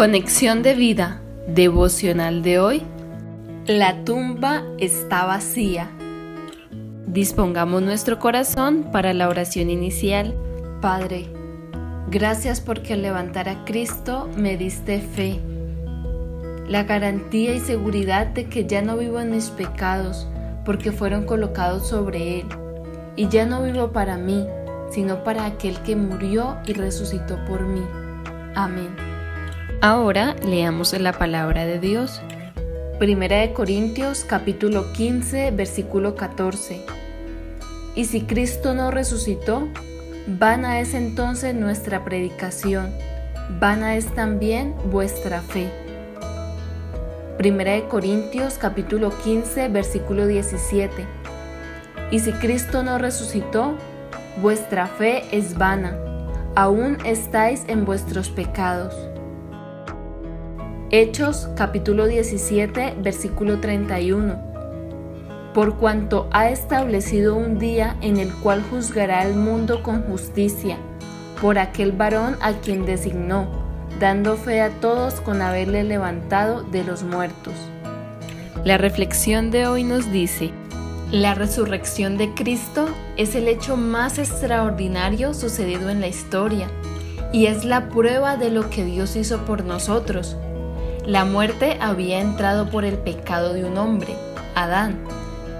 Conexión de vida devocional de hoy. La tumba está vacía. Dispongamos nuestro corazón para la oración inicial. Padre, gracias porque al levantar a Cristo me diste fe, la garantía y seguridad de que ya no vivo en mis pecados porque fueron colocados sobre Él. Y ya no vivo para mí, sino para aquel que murió y resucitó por mí. Amén. Ahora leamos la palabra de Dios. Primera de Corintios capítulo 15 versículo 14. Y si Cristo no resucitó, vana es entonces nuestra predicación, vana es también vuestra fe. Primera de Corintios capítulo 15 versículo 17. Y si Cristo no resucitó, vuestra fe es vana, aún estáis en vuestros pecados. Hechos capítulo 17 versículo 31. Por cuanto ha establecido un día en el cual juzgará al mundo con justicia, por aquel varón a quien designó, dando fe a todos con haberle levantado de los muertos. La reflexión de hoy nos dice, la resurrección de Cristo es el hecho más extraordinario sucedido en la historia y es la prueba de lo que Dios hizo por nosotros la muerte había entrado por el pecado de un hombre, Adán,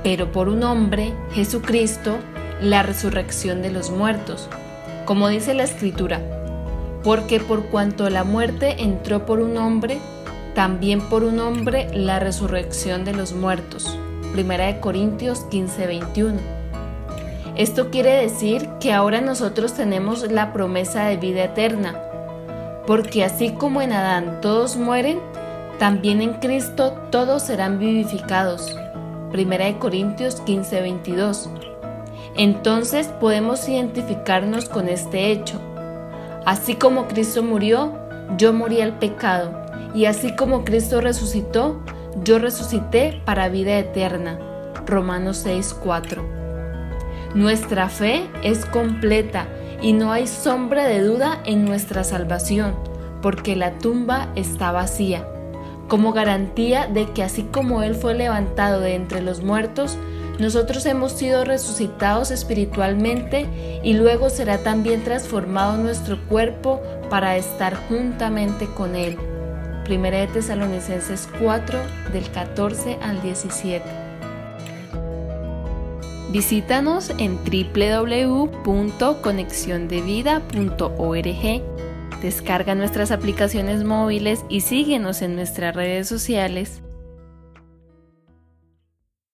pero por un hombre, Jesucristo, la resurrección de los muertos. Como dice la escritura, porque por cuanto la muerte entró por un hombre, también por un hombre la resurrección de los muertos. Primera de Corintios 15:21. Esto quiere decir que ahora nosotros tenemos la promesa de vida eterna, porque así como en Adán todos mueren, también en Cristo todos serán vivificados. Primera de Corintios 15:22. Entonces podemos identificarnos con este hecho. Así como Cristo murió, yo morí al pecado, y así como Cristo resucitó, yo resucité para vida eterna. Romanos 6:4. Nuestra fe es completa y no hay sombra de duda en nuestra salvación, porque la tumba está vacía como garantía de que así como Él fue levantado de entre los muertos, nosotros hemos sido resucitados espiritualmente y luego será también transformado nuestro cuerpo para estar juntamente con Él. Primera de Tesalonicenses 4 del 14 al 17. Visítanos en www.conexiondevida.org Descarga nuestras aplicaciones móviles y síguenos en nuestras redes sociales